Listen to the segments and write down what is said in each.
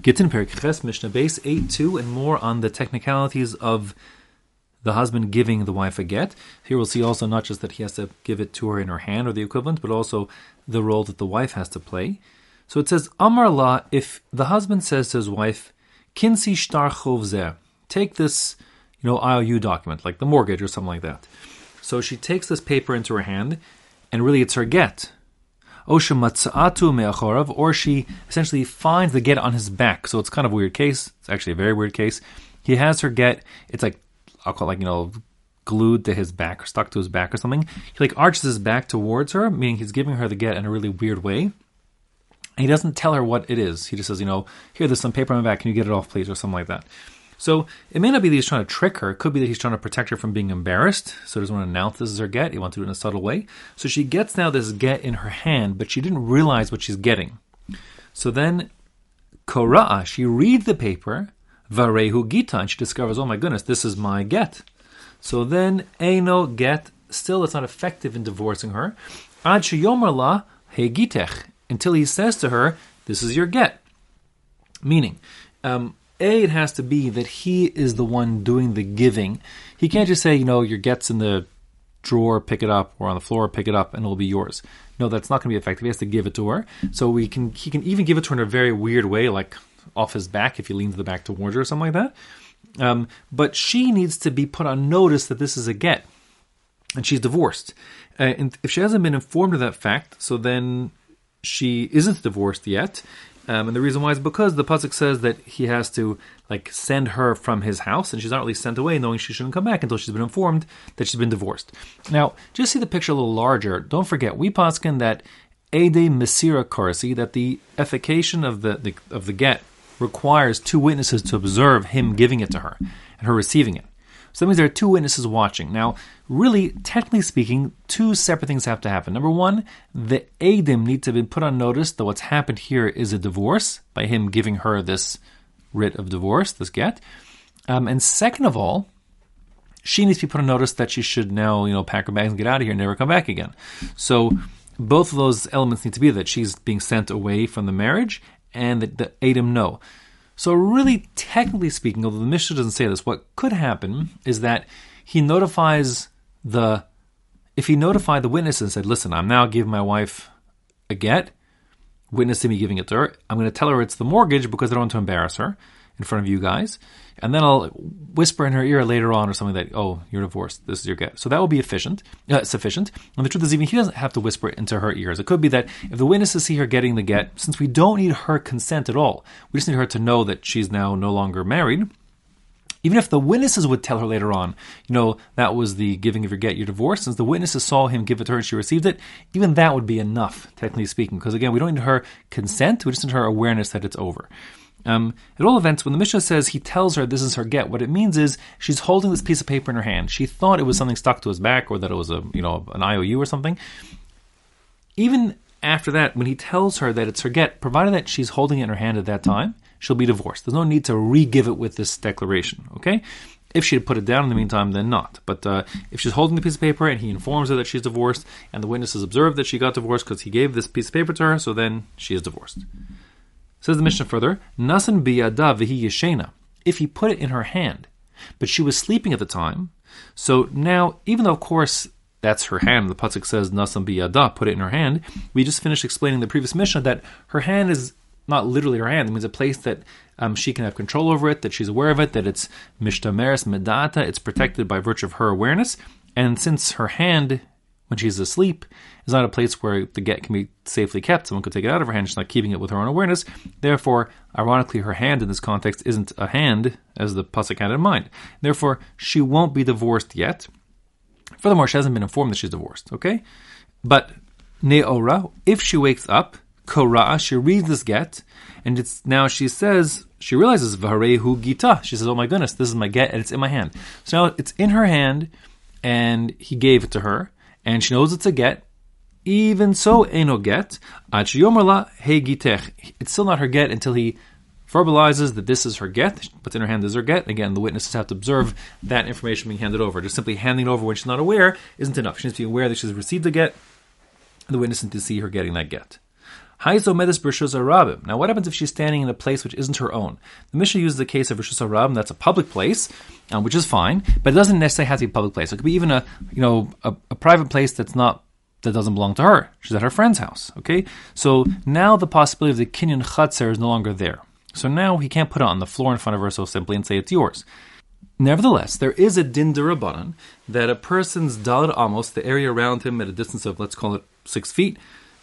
Gittin Perek Ches Mishnah Beis 8 2 and more on the technicalities of the husband giving the wife a get. Here we'll see also not just that he has to give it to her in her hand or the equivalent, but also the role that the wife has to play. So it says, Amar la, if the husband says to his wife, Kinsi shtar chov take this, you know, IOU document, like the mortgage or something like that. So she takes this paper into her hand, and really it's her get or she essentially finds the get on his back. So it's kind of a weird case. It's actually a very weird case. He has her get, it's like, I'll call it like, you know, glued to his back or stuck to his back or something. He like arches his back towards her, meaning he's giving her the get in a really weird way. And he doesn't tell her what it is. He just says, you know, here, there's some paper on my back. Can you get it off, please? Or something like that. So it may not be that he's trying to trick her. It could be that he's trying to protect her from being embarrassed. So he doesn't want to announce this is her get. He wants to do it in a subtle way. So she gets now this get in her hand, but she didn't realize what she's getting. So then Korah, she reads the paper, Varehu Gita, and she discovers, oh my goodness, this is my get. So then Eino get, still it's not effective in divorcing her. Ad Yomarla Hegitech, until he says to her, this is your get. Meaning, um, a, it has to be that he is the one doing the giving. He can't just say, you know, your get's in the drawer, pick it up, or on the floor, pick it up, and it'll be yours. No, that's not going to be effective. He has to give it to her. So we can he can even give it to her in a very weird way, like off his back if he leans the back towards her or something like that. Um, but she needs to be put on notice that this is a get, and she's divorced. Uh, and if she hasn't been informed of that fact, so then she isn't divorced yet, um, and the reason why is because the pasuk says that he has to like send her from his house, and she's not really sent away, knowing she shouldn't come back until she's been informed that she's been divorced. Now, just see the picture a little larger. Don't forget, we paskin that ede mesira korsi, that the effication of the, the of the get requires two witnesses to observe him giving it to her and her receiving it. So that means there are two witnesses watching. Now, really, technically speaking, two separate things have to happen. Number one, the Adim need to be put on notice that what's happened here is a divorce by him giving her this writ of divorce, this get. Um, and second of all, she needs to be put on notice that she should now, you know, pack her bags and get out of here and never come back again. So both of those elements need to be that she's being sent away from the marriage and that the Adam know. So, really, technically speaking, although the Mishnah doesn't say this, what could happen is that he notifies the, if he notified the witness and said, listen, I'm now giving my wife a get, witnessing me giving it to her, I'm going to tell her it's the mortgage because I don't want to embarrass her in front of you guys and then I'll whisper in her ear later on or something that, oh, you're divorced. This is your get. So that will be efficient, uh, sufficient. And the truth is, even he doesn't have to whisper it into her ears. It could be that if the witnesses see her getting the get, since we don't need her consent at all, we just need her to know that she's now no longer married. Even if the witnesses would tell her later on, you know, that was the giving of your get, your divorce, since the witnesses saw him give it to her and she received it, even that would be enough, technically speaking. Because again, we don't need her consent, we just need her awareness that it's over. Um, at all events, when the Mishnah says he tells her this is her get, what it means is she's holding this piece of paper in her hand. She thought it was something stuck to his back or that it was a you know an IOU or something. Even after that, when he tells her that it's her get, provided that she's holding it in her hand at that time, she'll be divorced. There's no need to re-give it with this declaration. Okay. If she had put it down in the meantime, then not. But uh, if she's holding the piece of paper and he informs her that she's divorced, and the witnesses observe that she got divorced because he gave this piece of paper to her, so then she is divorced. Says the Mishnah further, Nasan biyada vihi yeshena. If he put it in her hand, but she was sleeping at the time, so now, even though of course that's her hand, the pasuk says Nasan biyada, put it in her hand. We just finished explaining the previous Mishnah that her hand is not literally her hand. It means a place that um, she can have control over it, that she's aware of it, that it's mishtameres medata, it's protected by virtue of her awareness. And since her hand when she's asleep is not a place where the get can be safely kept. Someone could take it out of her hand. She's not keeping it with her own awareness. Therefore, ironically, her hand in this context isn't a hand as the pasuk had in mind. Therefore, she won't be divorced yet. Furthermore, she hasn't been informed that she's divorced. Okay, but neora, if she wakes up, korah, she reads this get, and it's now she says she realizes varehu gita. She says, "Oh my goodness, this is my get, and it's in my hand." So now it's in her hand, and he gave it to her and she knows it's a get. Even so, eno get. It's still not her get until he verbalizes that this is her get, puts in her hand is her get. Again, the witnesses have to observe that information being handed over. Just simply handing it over when she's not aware isn't enough. She needs to be aware that she's received the get, and the witness needs to see her getting that get. Now, what happens if she's standing in a place which isn't her own? The Mishnah uses the case of rishus harabim. That's a public place, um, which is fine, but it doesn't necessarily have to be a public place. It could be even a you know a, a private place that's not that doesn't belong to her. She's at her friend's house. Okay, so now the possibility of the kinyan chatzar is no longer there. So now he can't put it on the floor in front of her so simply and say it's yours. Nevertheless, there is a din derabanan that a person's daled amos, the area around him at a distance of let's call it six feet,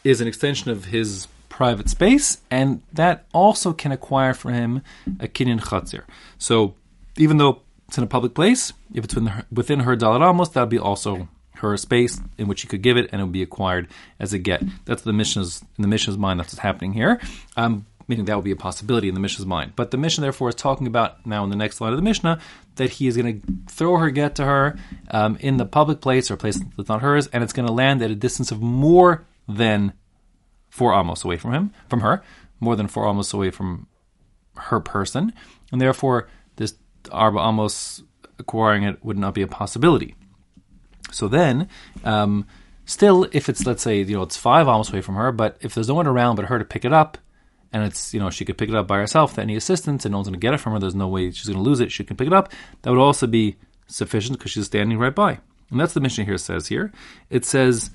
is an extension of his private space, and that also can acquire for him a kinyan chatzir. So even though it's in a public place, if it's within her, within her daled amos, that would be also her space in which he could give it, and it would be acquired as a get. That's the Mishnah's in the Mishnah's mind. That's what's happening here. Um, meaning that would be a possibility in the Mishnah's mind. But the Mishnah, therefore, is talking about now in the next line of the Mishnah that he is going to throw her get to her um, in the public place or a place that's not hers, and it's going to land at a distance of more than four amos away from him, from her, more than four amos away from her person, and therefore this arba amos acquiring it would not be a possibility. So then. Um, still, if it's let's say you know it's five amos away from her, but if there's no one around but her to pick it up, and it's you know she could pick it up by herself any assistance, and no one's going to get it from her. There's no way she's going to lose it. She can pick it up. That would also be sufficient because she's standing right by. And that's the Mishnah here says here. It says.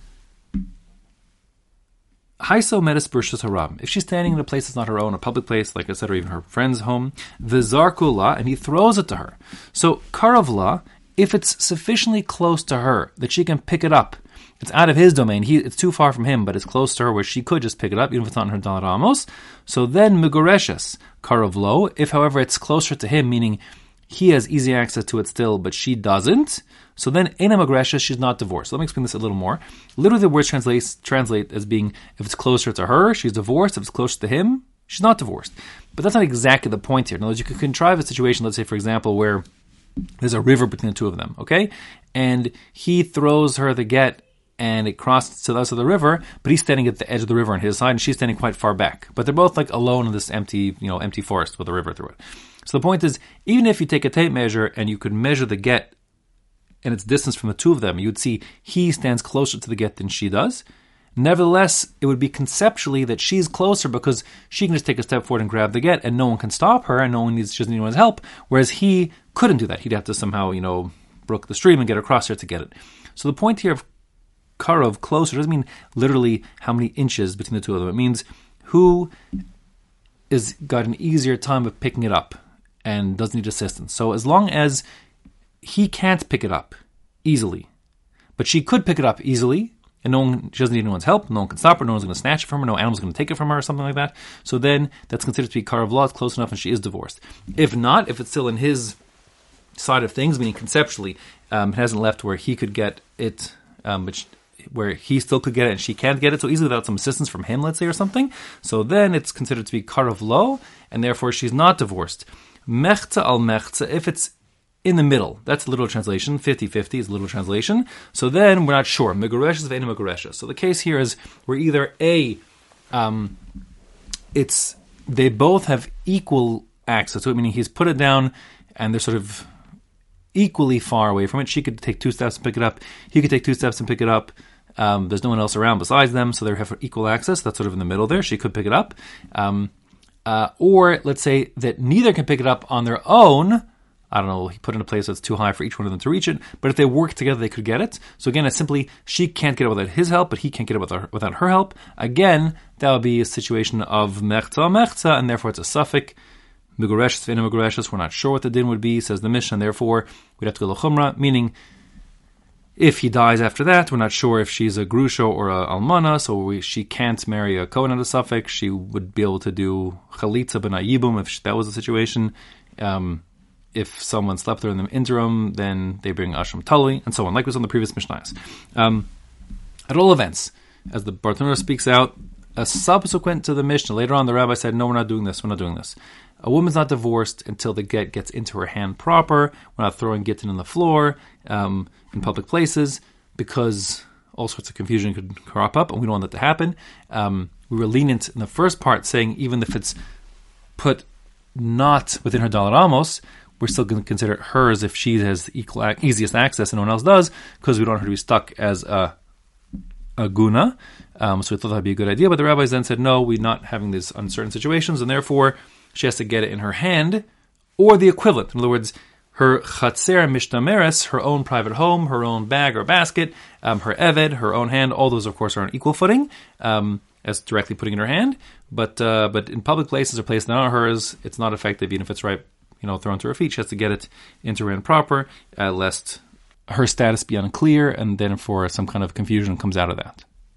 Haiso metis burshus haram. If she's standing in a place that's not her own, a public place, like I said, or even her friend's home, vizarkula, and he throws it to her. So karavla, if it's sufficiently close to her that she can pick it up, it's out of his domain. He, it's too far from him, but it's close to her where she could just pick it up, even if it's not in her Daled Amos. So then Megoreshes, Karavlo, if however it's closer to him, meaning he has easy access to it still, but she doesn't. So then Ena Megreshes, she's not divorced. Let me explain this a little more. Literally the words translate, translate as being if it's closer to her, she's divorced. If it's closer to him, she's not divorced. But that's not exactly the point here. In other words, you could contrive a situation, let's say, for example, where there's a river between the two of them, okay? And he throws her the get and it crosses to the other side of the river, but he's standing at the edge of the river on his side, and she's standing quite far back. But they're both like alone in this empty, you know, empty forest with a river through it. So the point is, even if you take a tape measure and you could measure the get and its distance from the two of them, you'd see he stands closer to the get than she does. Nevertheless, it would be conceptually that she's closer because she can just take a step forward and grab the get, and no one can stop her, and no one needs she doesn't need anyone's help. Whereas he couldn't do that; he'd have to somehow, you know, brook the stream and get across there to get it. So the point here of karov, closer, doesn't mean literally how many inches between the two of them. It means who is got an easier time of picking it up and doesn't need assistance. So as long as he can't pick it up easily, but she could pick it up easily, and no one she doesn't need anyone's help, no one can stop her, no one's going to snatch it from her, no animal's going to take it from her, or something like that. So then that's considered to be karav law, it's close enough, and she is divorced. If not, if it's still in his side of things, meaning conceptually, um, it hasn't left where he could get it, um, but where he still could get it and she can't get it so easily without some assistance from him, let's say, or something. So then it's considered to be karav and therefore she's not divorced. Mechta al mechta, if it's in the middle, that's a literal translation. 50 50 is a literal translation. So then we're not sure. Megoreshes vena megoreshes. So the case here is we're either A, um, it's they both have equal access to it, meaning he's put it down and they're sort of equally far away from it. She could take two steps and pick it up. He could take two steps and pick it up. Um, there's no one else around besides them, so they have equal access. That's sort of in the middle there. She could pick it up. Um, uh, or let's say that neither can pick it up on their own. I don't know, he put in a place that's too high for each one of them to reach it. But if they work together, they could get it. So again, it's simply she can't get it without his help, but he can't get it without her, without her help. Again, that would be a situation of mechta mechta, and therefore it's a safek. Migureshes, we're not sure what the din would be, says the and therefore we'd have to go to Chumrah, meaning if he dies after that, we're not sure if she's a grusha or a almana, so we, she can't marry a kohen of safek. She would be able to do chalitza ben ayibum if that was the situation. Um, if someone slept there in the interim, then they bring asham talui, and so on, like was on the previous Mishnahs. Um, at all events, as the Bartenura speaks out, a subsequent to the Mishnah, later on the rabbi said, no, we're not doing this, we're not doing this. A woman's not divorced until the get gets into her hand proper. We're not throwing gittin on the floor um, in public places because all sorts of confusion could crop up, and we don't want that to happen. Um, we were lenient in the first part, saying even if it's put not within her daled amos, we're still going to consider it hers if she has equal easiest access and no one else does, because we don't want her to be stuck as a agunah. Um, so we thought that'd be a good idea. But the rabbis then said, no, we're not having these uncertain situations, and therefore she has to get it in her hand or the equivalent. In other words, her chatzer mishtameres, her own private home, her own bag or basket, um, her eved, her own hand, all those, of course, are on equal footing. Um, as directly putting in her hand, but uh, but in public places or places that aren't hers, it's not effective even if it's right, you know, thrown to her feet. She has to get it into her hand proper, uh, lest her status be unclear, and then for some kind of confusion comes out of that.